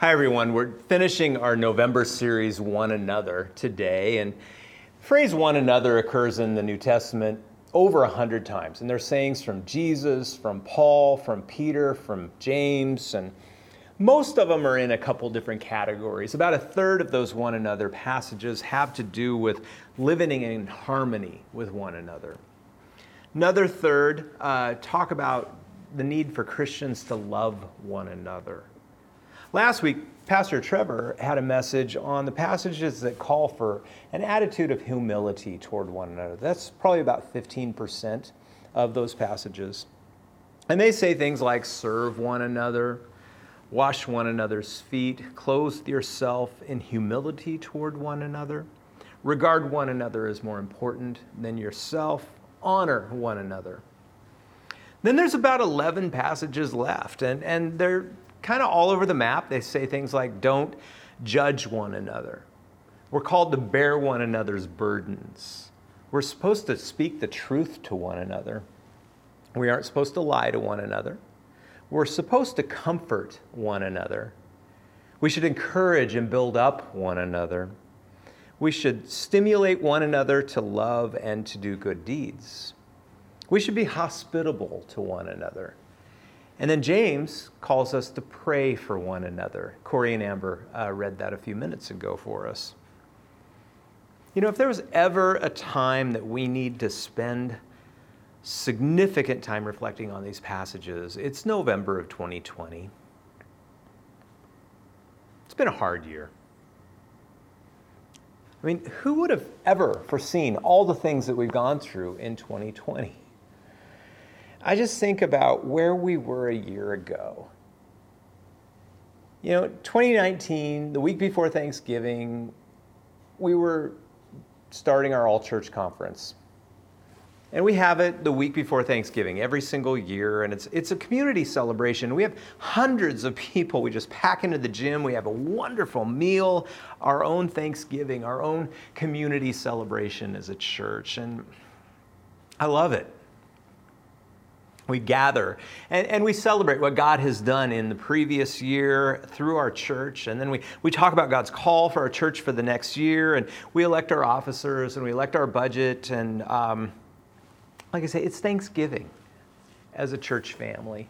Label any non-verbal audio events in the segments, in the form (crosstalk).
Hi, everyone. We're finishing our November series, One Another, today. And the phrase one another occurs in the New Testament over a hundred times. And there's sayings from Jesus, from Paul, from Peter, from James, and most of them are in a couple different categories. About a third of those one another passages have to do with living in harmony with one another. Another third uh, talk about the need for Christians to love one another. Last week, Pastor Trevor had a message on the passages that call for an attitude of humility toward one another. That's probably about 15% of those passages. And they say things like serve one another, wash one another's feet, clothe yourself in humility toward one another, regard one another as more important than yourself, honor one another. Then there's about 11 passages left, and, and they're kind of all over the map. They say things like, don't judge one another. We're called to bear one another's burdens. We're supposed to speak the truth to one another. We aren't supposed to lie to one another. We're supposed to comfort one another. We should encourage and build up one another. We should stimulate one another to love and to do good deeds. We should be hospitable to one another. And then James calls us to pray for one another. Corey and Amber uh, read that a few minutes ago for us. You know, if there was ever a time that we need to spend significant time reflecting on these passages, it's November of 2020. It's been a hard year. I mean, who would have ever foreseen all the things that we've gone through in 2020? I just think about where we were a year ago. You know, 2019, the week before Thanksgiving, we were starting our all church conference. And we have it the week before Thanksgiving every single year, and it's, it's a community celebration. We have hundreds of people. We just pack into the gym. We have a wonderful meal, our own Thanksgiving, our own community celebration as a church. And I love it we gather and, and we celebrate what God has done in the previous year through our church. And then we, we talk about God's call for our church for the next year. And we elect our officers and we elect our budget. And um, like I say, it's Thanksgiving as a church family.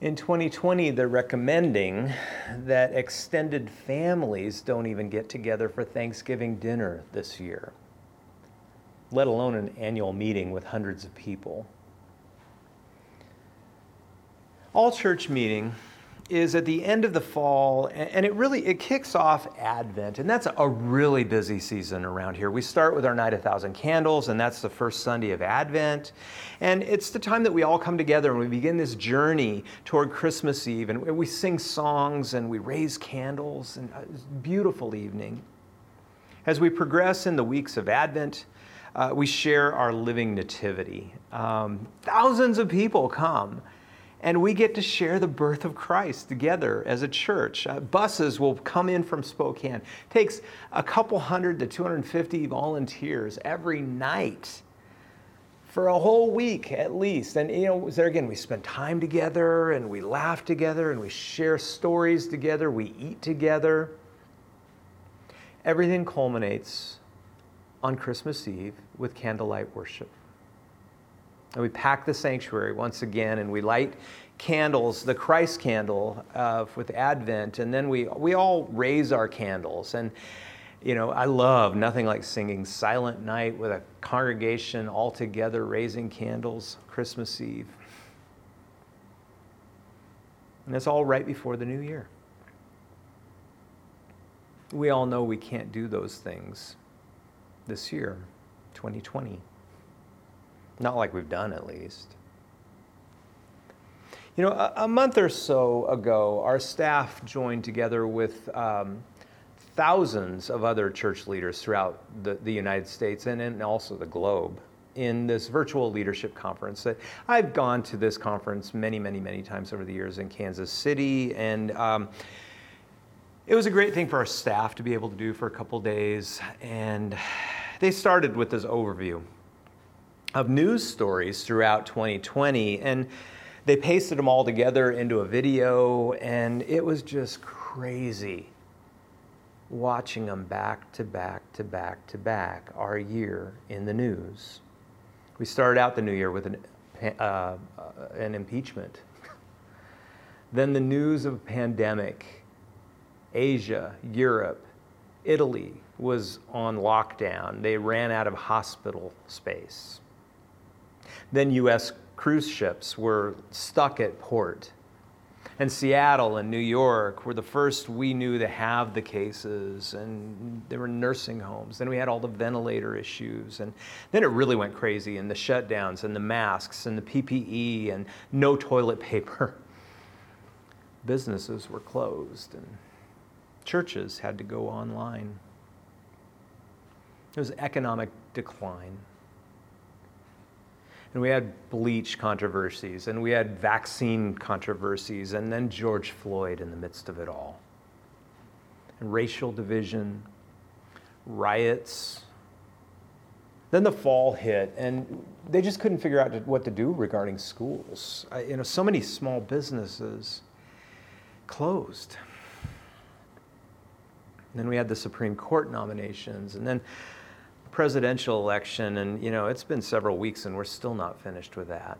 In 2020, they're recommending that extended families don't even get together for Thanksgiving dinner this year let alone an annual meeting with hundreds of people. All church meeting is at the end of the fall and it really it kicks off advent and that's a really busy season around here we start with our night of thousand candles and that's the first sunday of advent and it's the time that we all come together and we begin this journey toward christmas eve and we sing songs and we raise candles and uh, it's a beautiful evening as we progress in the weeks of advent uh, we share our living nativity. Um, thousands of people come, and we get to share the birth of Christ together as a church. Uh, buses will come in from Spokane. It takes a couple hundred to 250 volunteers every night for a whole week at least. And you know, there again, we spend time together and we laugh together and we share stories together, we eat together. Everything culminates on Christmas Eve with candlelight worship. And we pack the sanctuary once again and we light candles, the Christ candle uh, with Advent, and then we, we all raise our candles. And, you know, I love nothing like singing Silent Night with a congregation all together raising candles Christmas Eve. And it's all right before the new year. We all know we can't do those things this year, 2020. Not like we've done, at least. You know, a, a month or so ago, our staff joined together with um, thousands of other church leaders throughout the, the United States and, and also the globe in this virtual leadership conference that I've gone to this conference many, many, many times over the years in Kansas City. And um, it was a great thing for our staff to be able to do for a couple days. And they started with this overview of news stories throughout 2020. And They pasted them all together into a video, and it was just crazy watching them back to back to back to back our year in the news. We started out the new year with an, uh, an impeachment. then the news of a pandemic, Asia, Europe, Italy was on lockdown. They ran out of hospital space. Then U.S. cruise ships were stuck at port. And Seattle and New York were the first we knew to have the cases, and there were nursing homes. Then we had all the ventilator issues, and then it really went crazy, and the shutdowns, and the masks, and the PPE, and no toilet paper. (laughs) Businesses were closed, and churches had to go online. There was economic decline. And we had bleach controversies, and we had vaccine controversies, and then George Floyd in the midst of it all. And racial division, riots. Then the fall hit, and they just couldn't figure out what to do regarding schools. I, you know, so many small businesses closed. And then we had the Supreme Court nominations, and then presidential election, and you know, it's been several weeks and we're still not finished with that.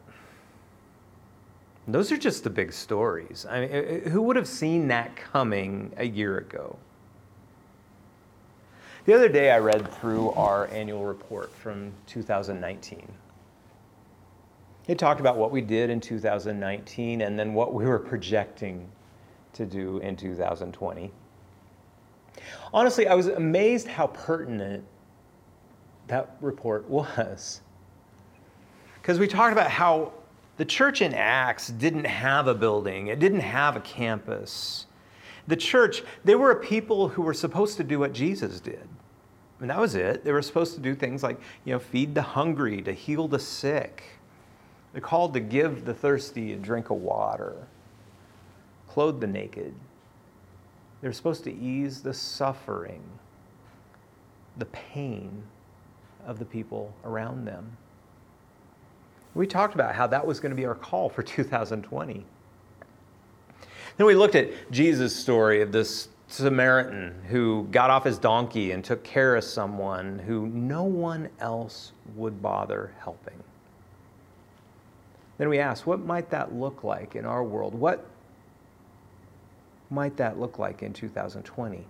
those are just the big stories. I mean, eh, eh, who would have seen that coming a year ago? The other day, I read through our annual report from 2019. It talked about what we did in 2019 and then what we were projecting to do in 2020. Honestly, I was amazed how pertinent that report was. Because we talked about how the church in Acts didn't have a building, it didn't have a campus. The church, they were a people who were supposed to do what Jesus did. And that was it. They were supposed to do things like, you know, feed the hungry, to heal the sick. They're called to give the thirsty a drink of water, clothe the naked. They're supposed to ease the suffering, the pain of the people around them. We talked about how that was going to be our call for (laughs) 2020. Then we looked at Jesus' story of this Samaritan who got off his donkey and took care of someone who no one else would bother helping. Then we asked, what might that look like in our world? What might that look like in 2020?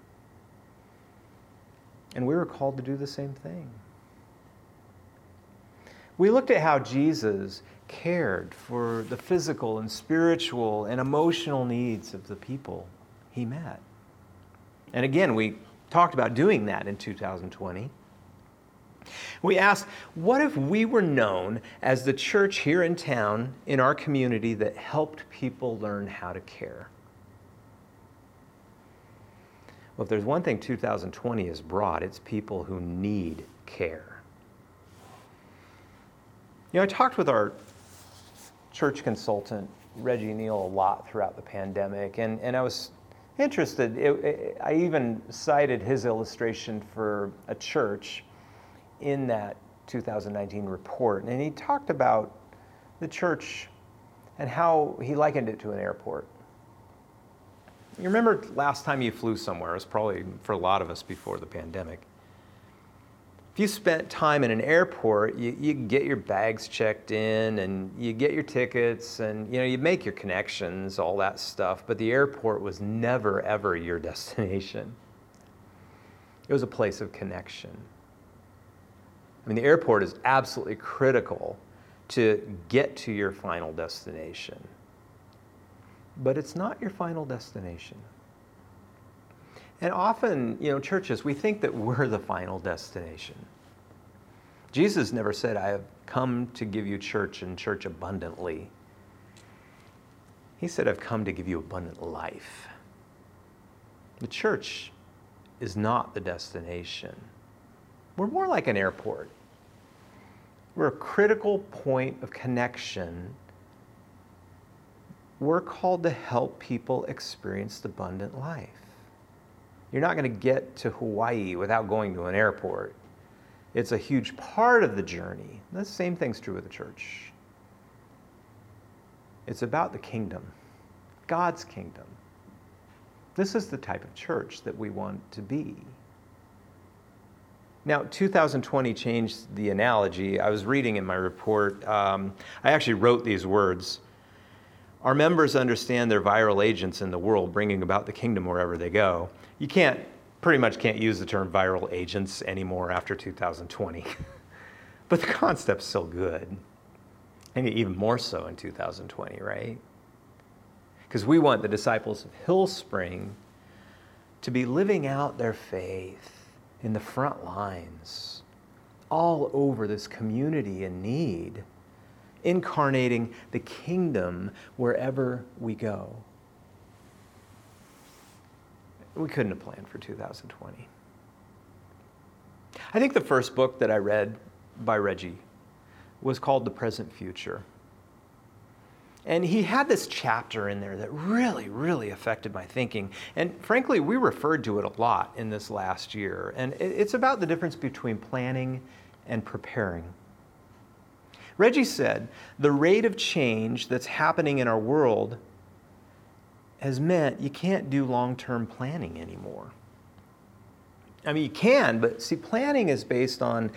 And we were called to do the same thing. We looked at how Jesus cared for the physical and spiritual and emotional needs of the people he met. And again, we talked about doing that in 2020. We asked, what if we were known as the church here in town, in our community, that helped people learn how to care? Well, if there's one thing 2020 has brought, it's people who need care. You know, I talked with our church consultant, Reggie McNeal, a lot throughout the pandemic, and, and I was interested. It, it, I even cited his illustration for a church in that 2019 report, and he talked about the church and how he likened it to an airport. You remember last time you flew somewhere? It was probably for a lot of us before the pandemic. If you spent time in an airport, you, you get your bags checked in and you get your tickets and you know you make your connections, all that stuff, but the airport was never ever your (laughs) destination. It was a place of connection. I mean, the airport is absolutely critical to get to your final destination. But it's not your final destination. And often, you know, churches, we think that we're the final destination. Jesus never said, I have come to give you church and church abundantly. He said, I've come to give you abundant life. The church is not the destination. We're more like an airport. We're a critical point of connection. We're called to help people experience abundant life. You're not going to get to Hawaii without going to an airport. It's a huge part of the journey. The same thing's true with the church. It's about the kingdom, God's kingdom. This is the type of church that we want to be. Now, 2020 changed the analogy. I was reading in my report, um, I actually wrote these words. Our members understand they're viral agents in the world, bringing about the kingdom wherever they go. You can't, pretty much can't use the term viral agents anymore after 2020. (laughs) but the concept's still good. And even more so in 2020, right? Because we want the disciples of Hillspring to be living out their faith in the front lines, all over this community in need, incarnating the kingdom wherever we go. We couldn't have planned for 2020. I think the first book that I read by Reggie was called The Present Future. And he had this chapter in there that really, really affected my thinking. And frankly, we referred to it a lot in this last year. And it's about the difference between planning and preparing. Reggie said the rate of change that's happening in our world has meant you can't do long term planning anymore. I mean, you can, but see, planning is based on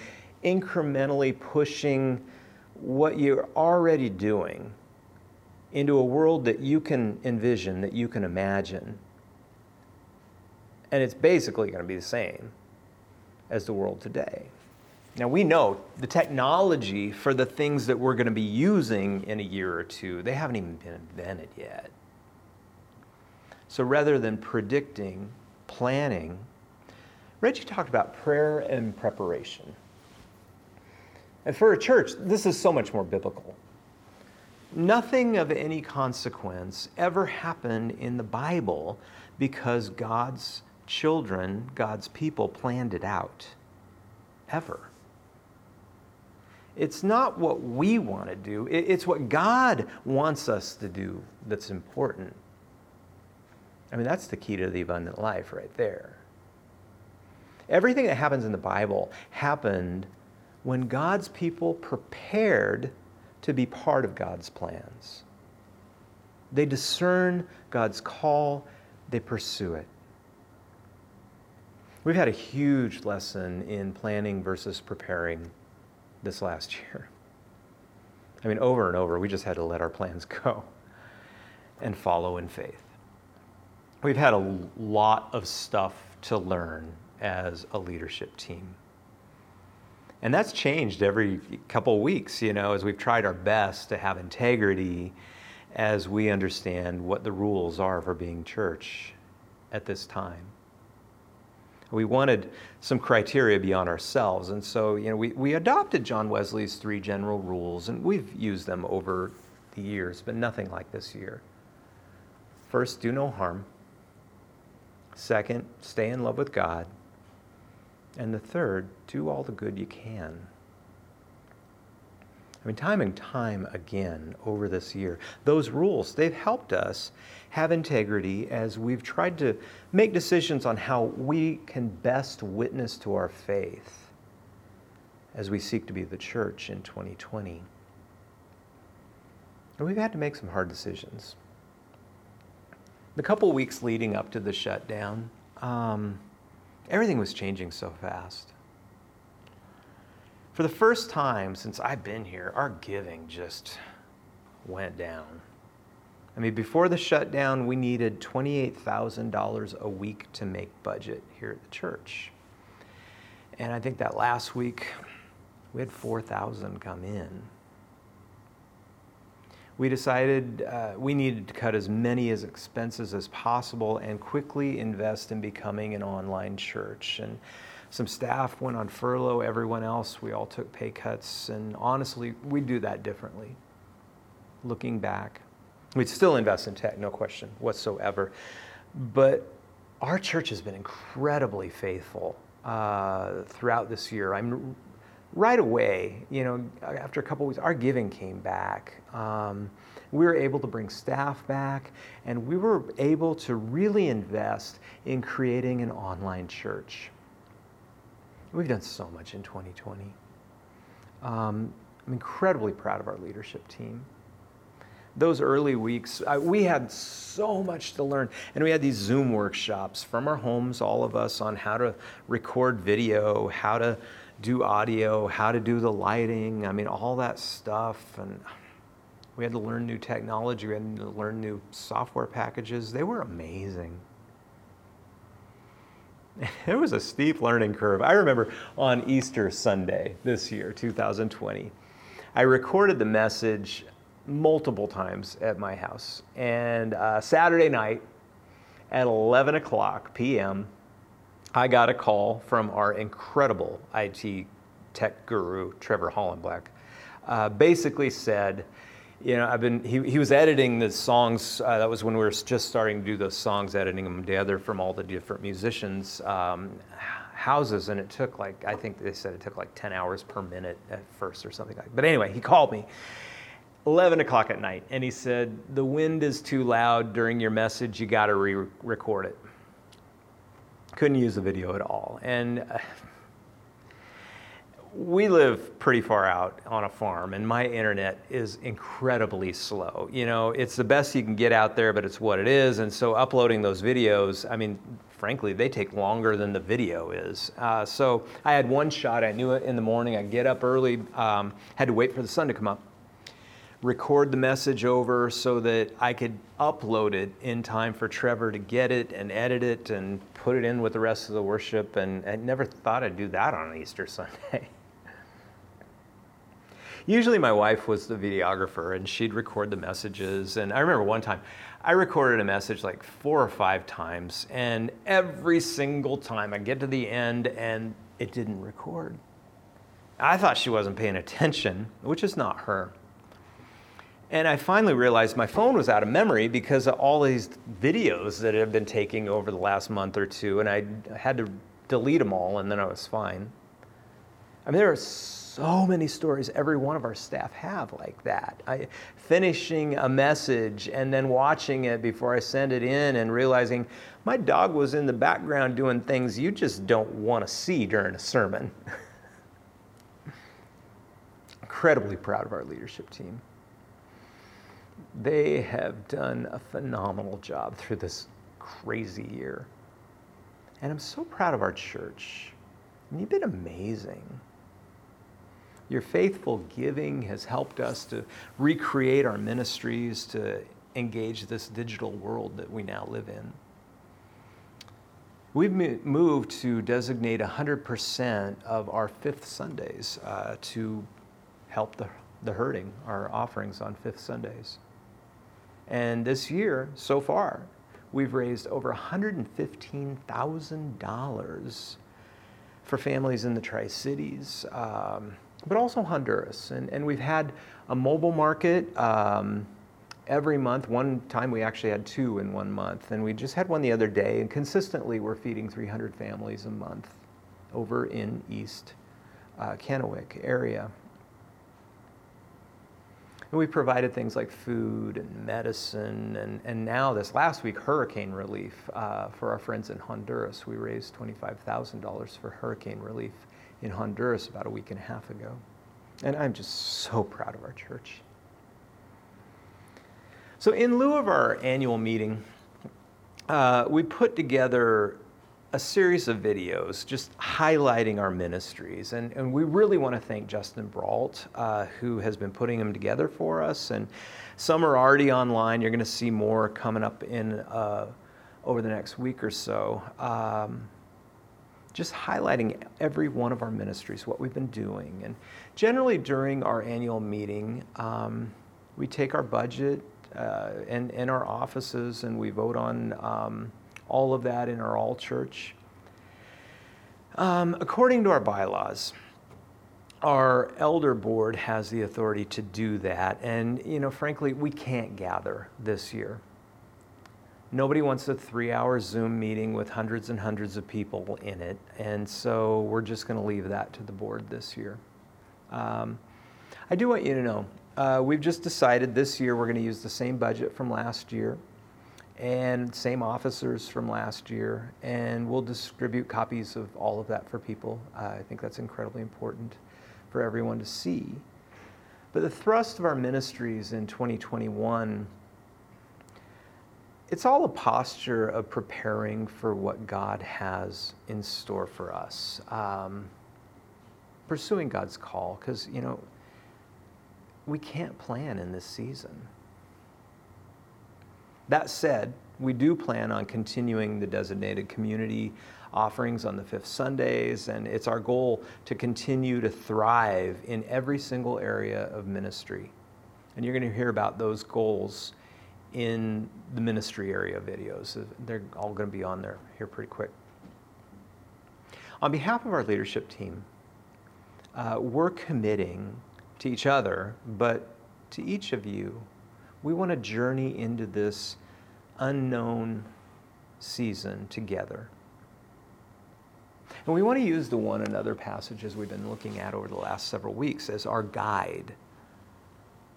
incrementally pushing what you're already doing into a world that you can envision, that you can imagine. And it's basically going to be the same as the world today. Now, we know the technology for the things that we're going to be using in a year or two, they haven't even been invented yet. So rather than predicting, planning, Reggie talked about prayer and preparation. And for a church, this is so much more biblical. Nothing of any consequence ever happened in the Bible because God's children, God's people, planned it out. Ever. It's not what we want to do, it's what God wants us to do that's important. I mean, that's the key to the abundant life right there. Everything that happens in the Bible happened when God's people prepared to be part of God's plans. They discern God's call, they pursue it. We've had a huge lesson in planning versus preparing this last year. I mean, over and over, we just had to let our plans (laughs) go and follow in faith. We've had a lot of stuff to learn as a leadership team. And that's changed every couple weeks, you know, as we've tried our best to have integrity as we understand what the rules are for being church at this time. We wanted some criteria beyond ourselves, and so you know, we, we adopted John Wesley's three general rules, and we've used them over the years, but nothing like this year. First, do no harm. Second, stay in love with God. And the third, do all the good you can. I mean, time and time again over this year, those rules, they've helped us have integrity as we've tried to make decisions on how we can best witness to our faith as we seek to be the church in 2020. And we've had to make some hard decisions. The couple weeks leading up to the shutdown, um, Everything was changing so fast. For the first time since I've been here, our giving just went down. I mean, before the shutdown, we needed $28,000 a week to make budget here at the church. And I think that last week, we had 4,000 come in we decided uh, we needed to cut as many as expenses as possible and quickly invest in becoming an online church. And some staff went on furlough, everyone else, we all took pay cuts. And honestly, we do that differently. Looking back, we'd still invest in tech, no question whatsoever. But our church has been incredibly faithful uh, throughout this year. I'm right away, you know, after a couple weeks, our giving came back. Um, we were able to bring staff back, and we were able to really invest in creating an online church. We've done so much in 2020. Um, I'm incredibly proud of our leadership team. those early weeks, I, we had so much to learn. And we had these Zoom workshops from our homes, all of us, on how to record video, how to do audio, how to do the lighting. I mean, all that stuff. And we had to learn new technology, we had to learn new software packages. They were amazing. (laughs) It was a steep learning curve. I remember on Easter Sunday this year, 2020, I recorded the message multiple times at my house. And uh, Saturday night at 11 o'clock p.m., I got a call from our incredible IT tech guru, Trevor Hollenblack. Uh, basically said, you know, I've been, he, he was editing the songs. Uh, that was when we were just starting to do those songs, editing them together from all the different musicians' um, houses. And it took like, I think they said it took like 10 hours per minute at first or something like that. But anyway, he called me 11 o'clock at night and he said, The wind is too loud during your message. You got to re record it. Couldn't use the video at all. And uh, we live pretty far out on a farm and my internet is incredibly slow. You know it's the best you can get out there but it's what it is. And so uploading those videos i mean frankly they take longer than the video is. Uh, so i had one shot. I knew it in the morning. I get up early um, had to wait for the sun to come up record the message over so that i could upload it in time for trevor to get it and edit it and put it in with the rest of the worship. And i never thought i'd do that on easter (laughs) sunday usually my wife was the videographer and she'd record the messages. And I remember one time I recorded a message like four or five times, and every single time I get to the end and it didn't record. I thought she wasn't paying attention, which is not her. And I finally realized my phone was out of memory because of all these videos that I've been taking over the last month or two, and I had to delete them all, and then I was fine. I mean, there are so many stories every one of our staff have like that. I, finishing a message and then watching it before I send it in and realizing my dog was in the background doing things you just don't want to see during a sermon. Incredibly proud of our leadership team. They have done a phenomenal job through this crazy year. And I'm so proud of our church. You've been amazing. Your faithful giving has helped us to recreate our ministries to engage this digital world that we now live in. We've moved to designate 100% of our fifth Sundays uh, to help the, the hurting, our offerings on fifth Sundays. And this year, so far, we've raised over $115,000 for families in the Tri Cities. Um, but also Honduras. And, and we've had a mobile market um, every month. One time we actually had two in one month, and we just had one the other day. And consistently, we're feeding 300 families a month over in East uh, Kennewick area. And we provided things like food and medicine, and, and now this last week, hurricane relief uh, for our friends in Honduras. We raised $25,000 for hurricane relief in Honduras about a week and a half ago. And I'm just so proud of our church. So, in lieu of our annual meeting, uh, we put together a series of videos just highlighting our ministries. And, and we really want to thank Justin Brault, uh, who has been putting them together for us. And some are already online. You're going to see more coming up in uh, over the next week or so. Um, just highlighting every one of our ministries, what we've been doing. And generally during our annual meeting, um, we take our budget uh, in, in our offices and we vote on um, all of that in our all church. Um, according to our bylaws, our elder board has the authority to do that. And, you know, frankly, we can't gather this year. Nobody wants a three hour Zoom meeting with hundreds and hundreds of people in it. And so we're just going to leave that to the board this year. Um, I do want you to know uh, we've just decided this year we're going to use the same budget from last year and same officers from last year, and we'll distribute copies of all of that for people. Uh, I think that's incredibly important for everyone to see. But the thrust of our ministries in 2021 it's all a posture of preparing for what God has in store for us. Um, pursuing God's call, because, you know, we can't plan in this season. That said, we do plan on continuing the designated community offerings on the fifth Sundays, and it's our goal to continue to thrive in every single area of ministry. And you're going to hear about those goals in the ministry area videos. They're all going to be on there here pretty quick. On behalf of our leadership team, uh, we're committing to each other, but to each of you, we want to journey into this unknown season together. And we want to use the one another passages we've been looking at over the last several weeks as our guide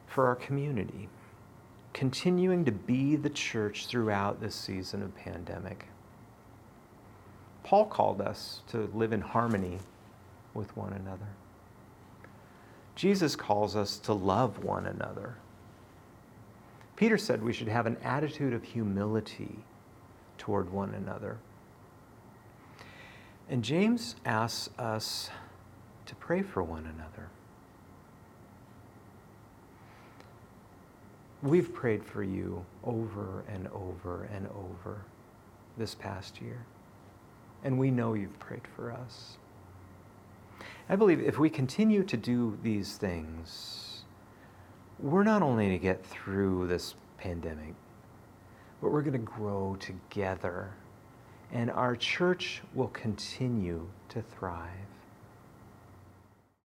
for our community, continuing to be the church throughout this season of pandemic. Paul called us to live in harmony with one another. Jesus calls us to love one another. Peter said we should have an attitude of humility toward one another. And James asks us to pray for one another. We've prayed for you over and over and over this past year, and we know you've prayed for us. I believe if we continue to do these things, we're not only going to get through this pandemic, but we're going to grow together. And our church will continue to thrive.